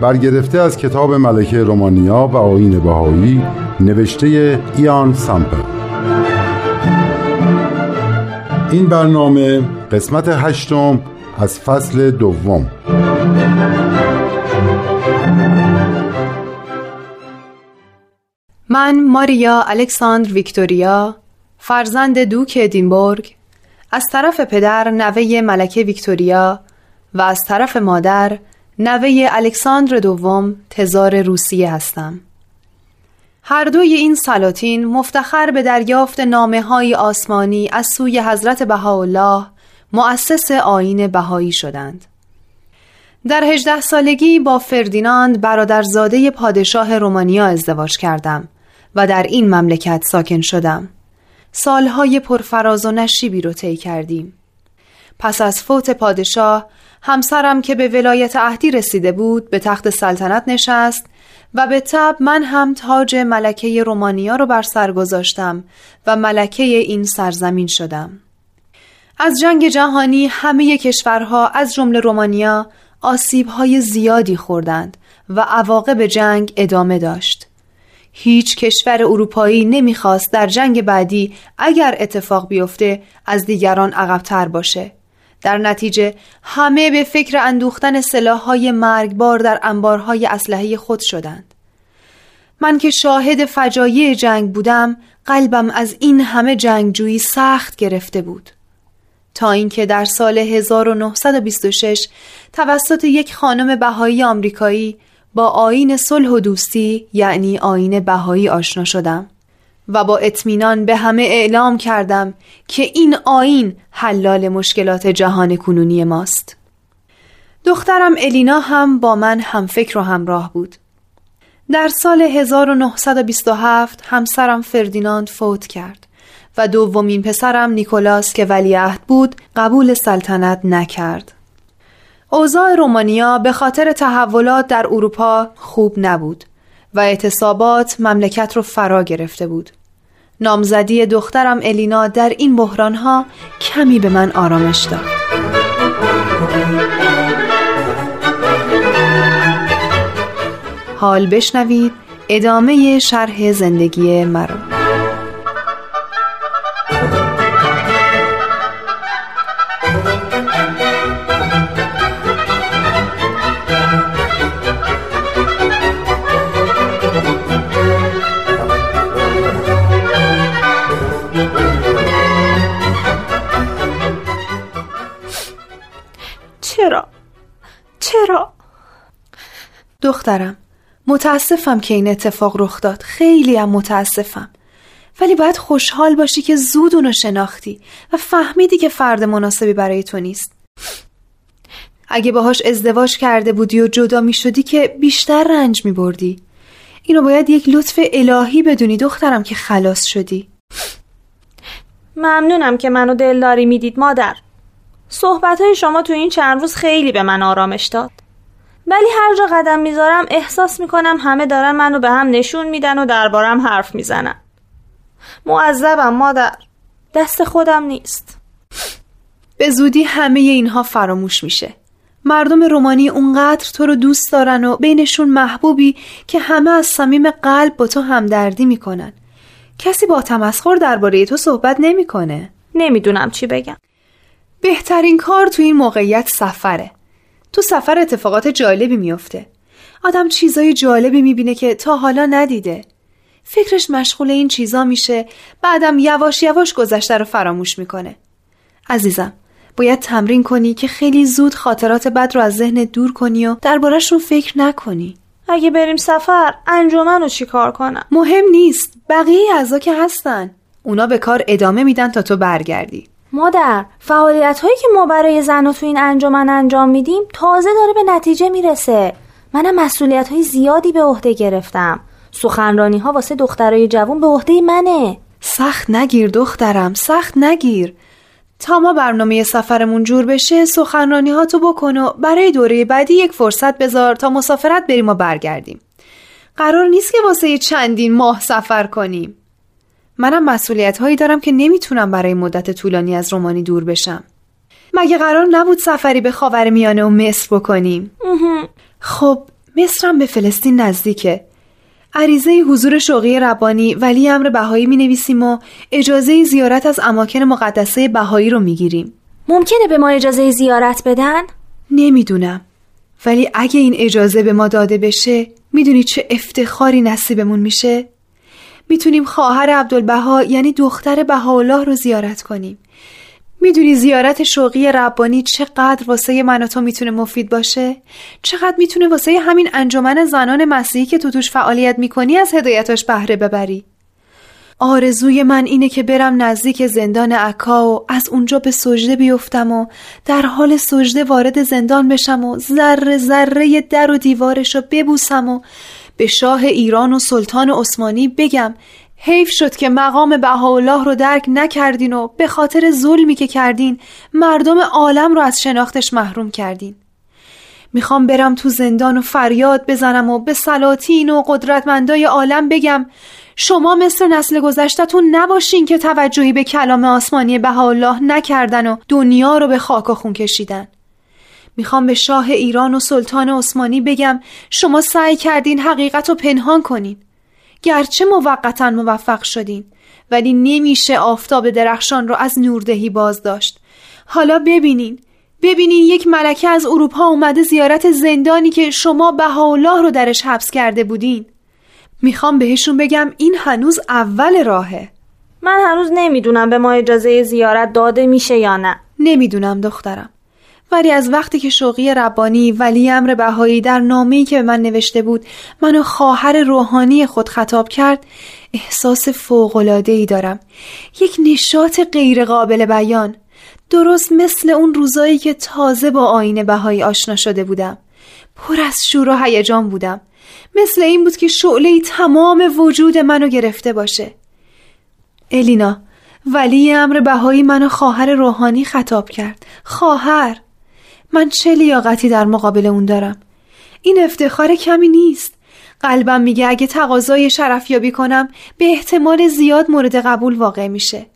برگرفته از کتاب ملکه رومانیا و آین بهایی نوشته ایان سامپل. این برنامه قسمت هشتم از فصل دوم. من ماریا الکساندر ویکتوریا فرزند دوک ادینبورگ از طرف پدر نوه ملکه ویکتوریا و از طرف مادر نوه الکساندر دوم تزار روسیه هستم. هر دوی این سلاطین مفتخر به دریافت نامه های آسمانی از سوی حضرت بهاءالله مؤسس آین بهایی شدند. در هجده سالگی با فردیناند برادرزاده پادشاه رومانیا ازدواج کردم و در این مملکت ساکن شدم. سالهای پرفراز و نشیبی رو طی کردیم. پس از فوت پادشاه همسرم که به ولایت عهدی رسیده بود به تخت سلطنت نشست و به تب من هم تاج ملکه رومانیا رو بر سر گذاشتم و ملکه این سرزمین شدم. از جنگ جهانی همه کشورها از جمله رومانیا آسیبهای زیادی خوردند و عواقب جنگ ادامه داشت. هیچ کشور اروپایی نمی‌خواست در جنگ بعدی اگر اتفاق بیفته از دیگران عقبتر باشه. در نتیجه همه به فکر اندوختن سلاحهای مرگبار در انبارهای اسلحه خود شدند. من که شاهد فجایع جنگ بودم قلبم از این همه جنگجویی سخت گرفته بود. تا اینکه در سال 1926 توسط یک خانم بهایی آمریکایی با آین صلح و دوستی یعنی آین بهایی آشنا شدم. و با اطمینان به همه اعلام کردم که این آین حلال مشکلات جهان کنونی ماست. دخترم الینا هم با من هم فکر و همراه بود. در سال 1927 همسرم فردیناند فوت کرد و دومین پسرم نیکولاس که ولیعهد بود قبول سلطنت نکرد. اوضاع رومانیا به خاطر تحولات در اروپا خوب نبود و اعتصابات مملکت رو فرا گرفته بود. نامزدی دخترم الینا در این بحرانها کمی به من آرامش داد. حال بشنوید ادامه شرح زندگی مرا دخترم متاسفم که این اتفاق رخ داد. خیلی هم متاسفم. ولی باید خوشحال باشی که زود اونو شناختی و فهمیدی که فرد مناسبی برای تو نیست. اگه باهاش ازدواج کرده بودی و جدا می شدی که بیشتر رنج می بردی. اینو باید یک لطف الهی بدونی دخترم که خلاص شدی. ممنونم که منو دلداری می‌دید مادر. صحبت های شما تو این چند روز خیلی به من آرامش داد. ولی هر جا قدم می‌ذارم احساس می‌کنم همه دارن منو به هم نشون میدن و دربارم حرف می‌زنن. معذبم مادر. دست خودم نیست. به زودی همه اینها فراموش میشه. مردم رومانی اونقدر تو رو دوست دارن و بینشون محبوبی که همه از صمیم قلب با تو همدردی می‌کنن. کسی با تمسخر درباره تو صحبت نمی‌کنه. نمی‌دونم چی بگم. بهترین کار تو این موقعیت سفره. تو سفر اتفاقات جالبی میافته. آدم چیزای جالبی می‌بینه که تا حالا ندیده. فکرش مشغول این چیزا میشه بعدم یواش یواش گذشته رو فراموش می‌کنه. عزیزم باید تمرین کنی که خیلی زود خاطرات بد رو از ذهن دور کنی و دربارهشون فکر نکنی. اگه بریم سفر انجمن رو چیکار کنم؟ مهم نیست. بقیه اعضا که هستن. اونا به کار ادامه میدن تا تو برگردی. مادر فعالیت هایی که ما برای زن تو این انجمن انجام میدیم تازه داره به نتیجه می‌رسه. منم مسئولیت های زیادی به عهده گرفتم. سخنرانی ها واسه دخترای جوون به عهده منه. سخت نگیر دخترم سخت نگیر. تا ما برنامه سفرمون جور بشه سخنرانی ها تو بکن و برای دوره بعدی یک فرصت بذار تا مسافرت بریم و برگردیم. قرار نیست که واسه چندین ماه سفر کنیم. منم مسئولیت هایی دارم که نمی‌تونم برای مدت طولانی از رومانی دور بشم مگه قرار نبود سفری به خاور میانه و مصر بکنیم خب مصرم به فلسطین نزدیکه عریضه حضور شوقی ربانی ولی امر بهایی می نویسیم و اجازه زیارت از اماکن مقدسه بهایی رو می گیریم. ممکنه به ما اجازه زیارت بدن؟ نمی‌دونم ولی اگه این اجازه به ما داده بشه می‌دونی چه افتخاری نصیبمون میشه؟ می‌تونیم خواهر عبدالبها یعنی دختر بهاءالله رو زیارت کنیم می‌دونی زیارت شوقی ربانی چقدر واسه من و تو می‌تونه مفید باشه؟ چقدر می‌تونه واسه همین انجمن زنان مسیحی که تو توش فعالیت می‌کنی از هدایتاش بهره ببری؟ آرزوی من اینه که برم نزدیک زندان عکا و از اونجا به سجده بیفتم و در حال سجده وارد زندان بشم و ذره ذره در و دیوارش رو ببوسم و به شاه ایران و سلطان عثمانی بگم حیف شد که مقام بهاءالله رو درک نکردین و به خاطر ظلمی که کردین مردم عالم رو از شناختش محروم کردین. می‌خوام برم تو زندان و فریاد بزنم و به سلاطین و قدرتمندای عالم بگم شما مثل نسل گذشتتون نباشین که توجهی به کلام آسمانی بهاءالله نکردن و دنیا رو به خاک و خون کشیدن. می‌خوام به شاه ایران و سلطان عثمانی بگم شما سعی کردین حقیقت رو پنهان کنین. گرچه موقتا موفق شدین ولی نمیشه آفتاب درخشان رو از نوردهی باز داشت حالا ببینین ببینین یک ملکه از اروپا اومده زیارت زندانی که شما بهاءالله رو درش حبس کرده بودین. می‌خوام بهشون بگم این هنوز اول راهه. من هنوز نمی‌دونم به ما اجازه زیارت داده میشه یا نه. نمی‌دونم دخترم. ولی از وقتی که شوقی ربانی ولی امر بهایی در نامه‌ای که به من نوشته بود منو خواهر روحانی خود خطاب کرد احساس فوق‌العاده‌ای دارم. یک نشاط غیرقابل بیان درست مثل اون روزایی که تازه با آین بهایی آشنا شده بودم. پر از شور و هیجان بودم. مثل این بود که شعله تمام وجود منو گرفته باشه. الینا ولی امر بهایی منو خواهر روحانی خطاب کرد. خواهر! من چه لیاقتی در مقابل اون دارم؟ این افتخار کمی نیست. قلبم میگه اگه تقاضای شرفیابی کنم به احتمال زیاد مورد قبول واقع میشه.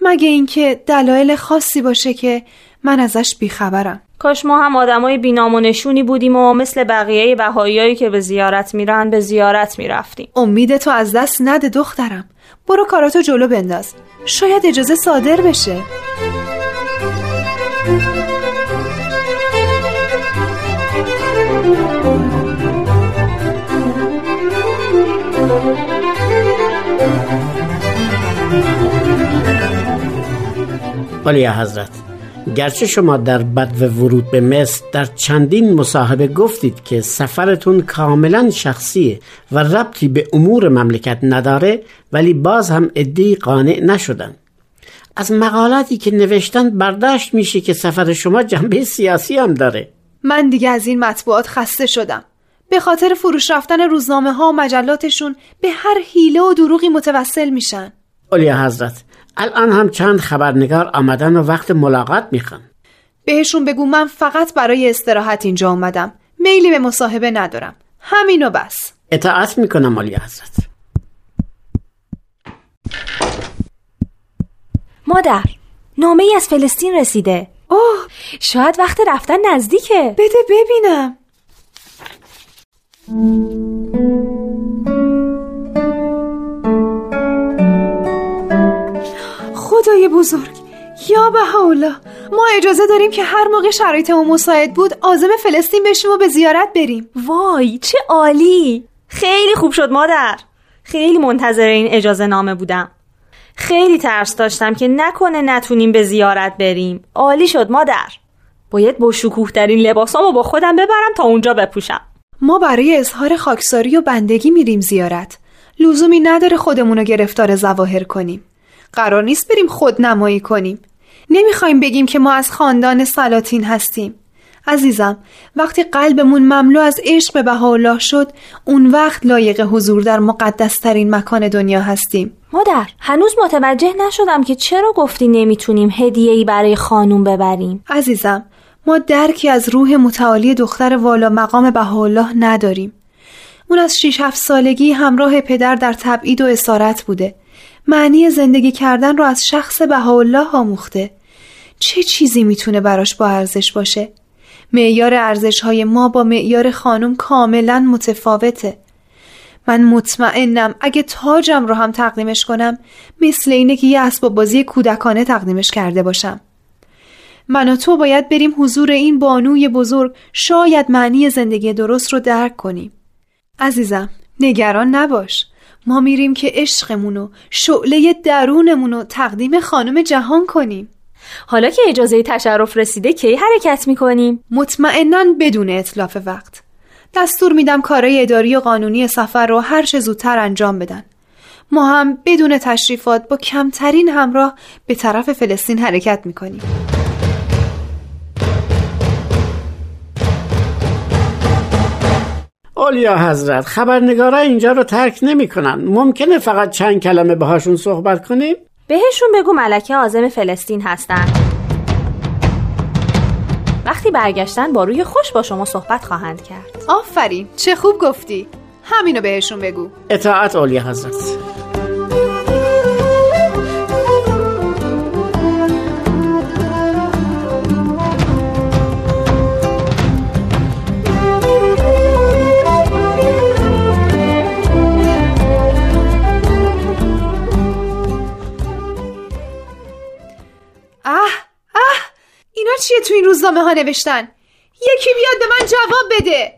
مگه اینکه دلایل خاصی باشه که من ازش بیخبرم. کاش ما هم آدمای بینام و نشونی بودیم و مثل بقیه بهاییایی که به زیارت میرن به زیارت می‌رفتیم. امید تو از دست نده دخترم. برو کاراتو جلو بنداز. شاید اجازه صادر بشه. ولی حضرت گرچه شما در بد ورود به مصر در چندین مصاحبه گفتید که سفرتون کاملا شخصیه و ربطی به امور مملکت نداره ولی باز هم ادهی قانع نشدن. از مقالاتی که نوشتن برداشت میشه که سفر شما جنبه سیاسی هم داره. من دیگه از این مطبوعات خسته شدم. به خاطر فروش رفتن روزنامه ها و مجلاتشون به هر حیله و دروغی متوسل میشن. اولیا حضرت الان هم چند خبرنگار آمدن و وقت ملاقات می‌خوان. بهشون بگو من فقط برای استراحت اینجا اومدم میلی به مصاحبه ندارم. همینو بس. اطاعت می‌کنم اولیا حضرت. مادر نامه ای از فلسطین رسیده. اوه! شاید وقت رفتن نزدیکه. بده ببینم. خدای بزرگ. یا بهاءالله ما اجازه داریم که هر موقع شرایطمون مساعد بود آزم فلسطین بشیم و به زیارت بریم. وای چه عالی! خیلی خوب شد مادر. خیلی منتظر این اجازه نامه بودم. خیلی ترس داشتم که نکنه نتونیم به زیارت بریم. عالی شد مادر. باید با شکوه ترین لباسامو با خودم ببرم تا اونجا بپوشم. ما برای اظهار خاکساری و بندگی میریم زیارت. لزومی نداره خودمونو گرفتار زواهر کنیم. قرار نیست بریم خود نمایی کنیم. نمی‌خوایم بگیم که ما از خاندان سلاطین هستیم. عزیزم وقتی قلبمون مملو از عشق به بهاءالله شد اون وقت لایق حضور در مقدسترین مکان دنیا هستیم. مادر هنوز متوجه نشدم که چرا گفتی نمی‌تونیم ای برای خانوم ببریم. عزیزم ما درکی از روح متعالی دختر والا مقام بهاءالله نداریم. اون از 6 7 سالگی همراه پدر در تبعید و اسارت بوده. معنی زندگی کردن رو از شخص بهاءالله آموخته. چه چیزی می‌تونه براش با ارزش باشه؟ معیار ارزش های ما با معیار خانم کاملا متفاوته. من مطمئنم اگه تاجم رو هم تقدیمش کنم مثل اینه که یه اسباب بازی کودکانه تقدیمش کرده باشم. من و تو باید بریم حضور این بانوی بزرگ شاید معنی زندگی درست رو درک کنیم. عزیزم نگران نباش. ما میریم که عشقمونو شعله درونمونو تقدیم خانم جهان کنیم. حالا که اجازه تشرف رسیده کی حرکت می‌کنیم؟ مطمئنا بدون اطلاف وقت. دستور میدم کارای اداری و قانونی سفر رو هر چه زودتر انجام بدن. ما هم بدون تشریفات با کمترین همراه به طرف فلسطین حرکت می‌کنیم. اولیا حضرت خبرنگارا اینجا رو ترک نمی‌کنن. ممکنه فقط چند کلمه باهاشون صحبت کنیم؟ بهشون بگو ملکه آزم فلسطین هستن. وقتی برگشتن با روی خوش با شما صحبت خواهند کرد. آفرین چه خوب گفتی. همینو بهشون بگو. اطاعت اولی حضرت. روزنامه ها نوشتن. یکی بیاد به من جواب بده.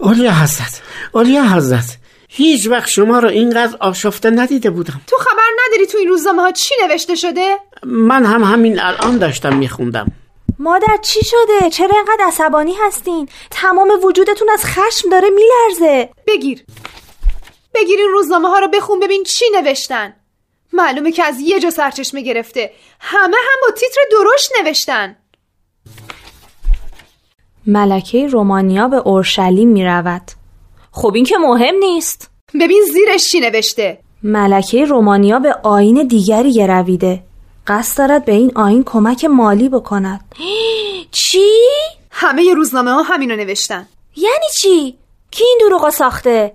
اولیا حضرت اولیا حضرت هیچ وقت شما رو اینقدر آشفته ندیده بودم. تو خبر نداری تو این روزنامه ها چی نوشته شده؟ من هم همین الان داشتم میخوندم. مادر چی شده؟ چرا اینقدر عصبانی هستین؟ تمام وجودتون از خشم داره میلرزه. بگیر. بگیر این روزنامه ها رو بخون ببین چی نوشتن. معلومه که از یه جا سرچشمه گرفته. همه هم با تیتر درشت نوشتن. ملکه رومانیا به اورشلیم می رود خب این که مهم نیست. ببین زیرش چی نوشته. ملکه رومانیا به آین دیگری گرویده. قصد دارد به این آین کمک مالی بکند. چی؟ همه روزنامه ها همینو نوشتن. یعنی چی؟ کی این دروغا ساخته؟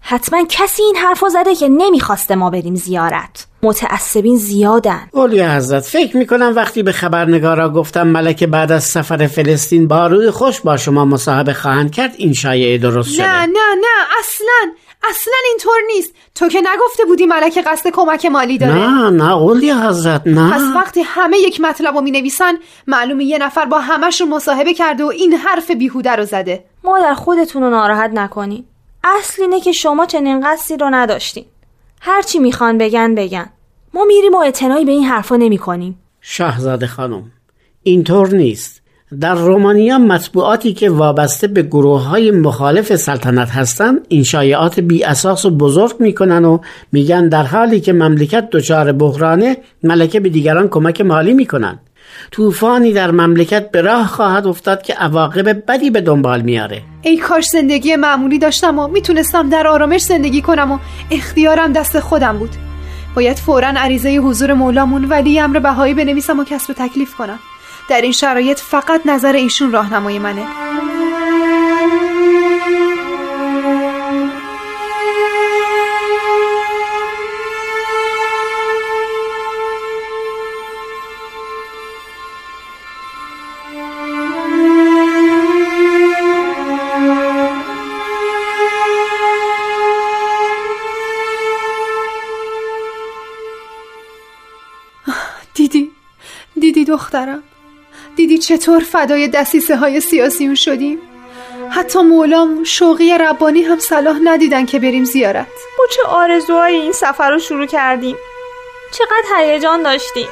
حتما کسی این حرفو زده که نمی‌خواسته ما بریم زیارت. متعصبین زیادن. اولی حضرت فکر می‌کنم وقتی به خبرنگارا گفتم ملکه بعد از سفر فلسطین با روی خوش با شما مصاحبه خواهند کرد این شایعه درست شده. نه نه نه اصلا اصلا اینطور نیست. تو که نگفته بودی ملکه قصد کمک مالی داره. نه نه اولی حضرت نه. پس وقتی همه یک مطلب رو می نویسن معلومه یه نفر با همشون مصاحبه کرده و این حرف بیهوده رو زده. مادر خودتون رو ناراحت نکنین. اصل اینه که شما چنین قصدی رو نداشتین. هرچی می‌خوان بگن بگن. ما میریم و اعتنایی به این حرفا نمی کنیم شاهزاده خانم اینطور نیست. در رومانیا مطبوعاتی که وابسته به گروه های مخالف سلطنت هستند این شایعات بی اساس و بزرگ می‌کنن و میگن در حالی که مملکت دچار بحرانه ملکه به دیگران کمک مالی می‌کنن طوفانی در مملکت به راه خواهد افتاد که عواقب بدی به دنبال میاره. ای کاش زندگی معمولی داشتم و می‌تونستم در آرامش زندگی کنم و اختیارم دست خودم بود. باید فورا عریضه حضور مولامون ولی امر بهایی بنویسم و کسب تکلیف کنم. در این شرایط فقط نظر ایشون راهنمای منه. دخترم. دیدی چطور فدای دستیسه های سیاسیون شدیم؟ حتی مولام شوقی ربانی هم صلاح ندیدن که بریم زیارت. با چه آرزوهایی این سفر رو شروع کردیم. چقدر هیجان داشتیم.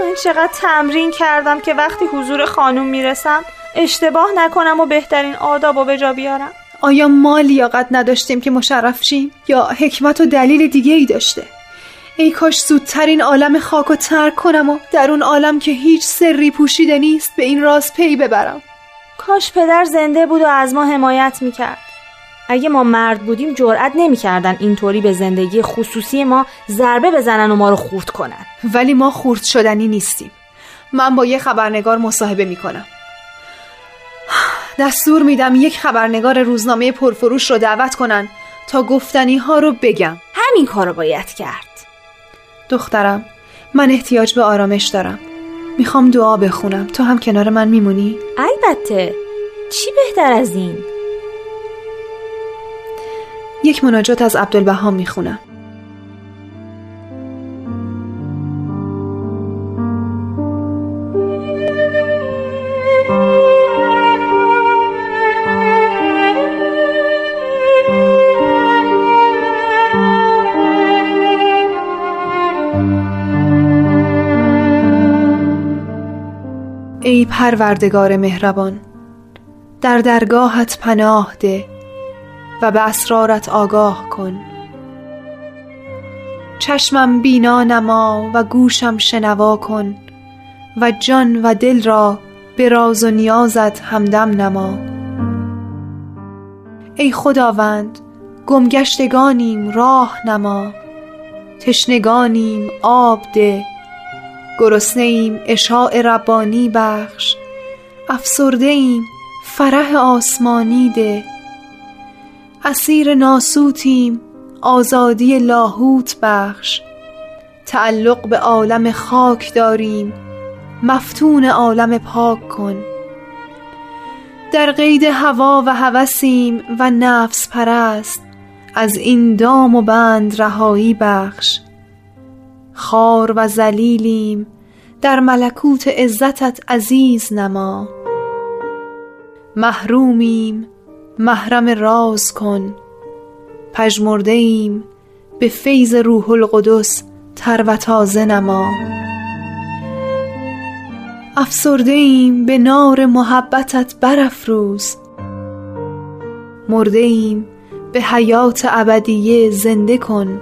من چقدر تمرین کردم که وقتی حضور خانوم می‌رسم اشتباه نکنم و بهترین آداب و به جا بیارم. آیا ما لیاقت نداشتیم که مشرف شیم؟ یا حکمت و دلیل دیگه ای داشته؟ ای کاش زودتر این عالم خاک و ترک کنم و در اون عالم که هیچ سری پوشیده نیست به این راز پی ببرم. کاش پدر زنده بود و از ما حمایت می‌کرد. اگه ما مرد بودیم جرأت نمی‌کردن اینطوری به زندگی خصوصی ما ضربه بزنن و ما رو خورد کنن. ولی ما خورد شدنی نیستیم. من با یه خبرنگار مصاحبه می‌کنم. دستور میدم یک خبرنگار روزنامه پرفروش رو دعوت کنن تا گفتنی ها رو بگم. همین کارو باید کرد. دخترم من احتیاج به آرامش دارم می‌خوام دعا بخونم تو هم کنار من میمونی؟ البته چی بهتر از این؟ یک مناجات از عبدالبهام می‌خونم پروردگار مهربان در درگاهت پناه ده و به اسرارت آگاه کن. چشمم بینا نما و گوشم شنوا کن و جان و دل را به راز و نیازت همدم نما. ای خداوند گمگشتگانیم راه نما تشنگانیم آب ده گرسنه ایم اشاع ربانی بخش افسرده ایم فرح آسمانی ده. اسیر ناسوتیم. آزادی لاهوت بخش. تعلق به عالم خاک داریم. مفتون عالم پاک کن. در قید هوا و هوسیم و نفس پرست. از این دام و بند رهایی بخش. خار و زلیلیم در ملکوت عزتت عزیز نما. محرومیم. محرم راز کن. پژمرده ایم به فیض روح القدس تر و تازه نما افسرده ایم به نار محبتت برافروز. مرده ایم به حیات ابدیه زنده کن.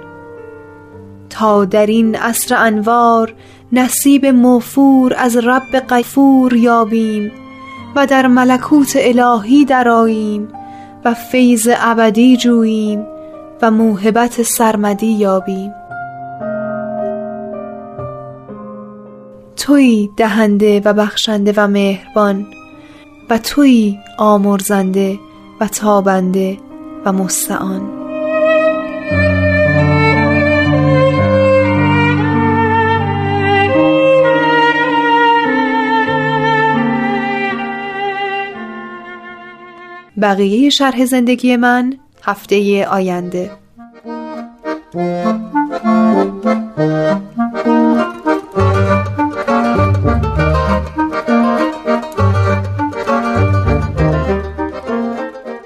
تا در این عصر انوار نصیب موفور از رب غفور یابیم. و در ملکوت الهی دراییم و فیض ابدی جوییم و موهبت سرمدی یابیم. توی دهنده و بخشنده و مهربان و توی آمرزنده و تابنده و مستعان. بقیه شرح زندگی من هفته آینده.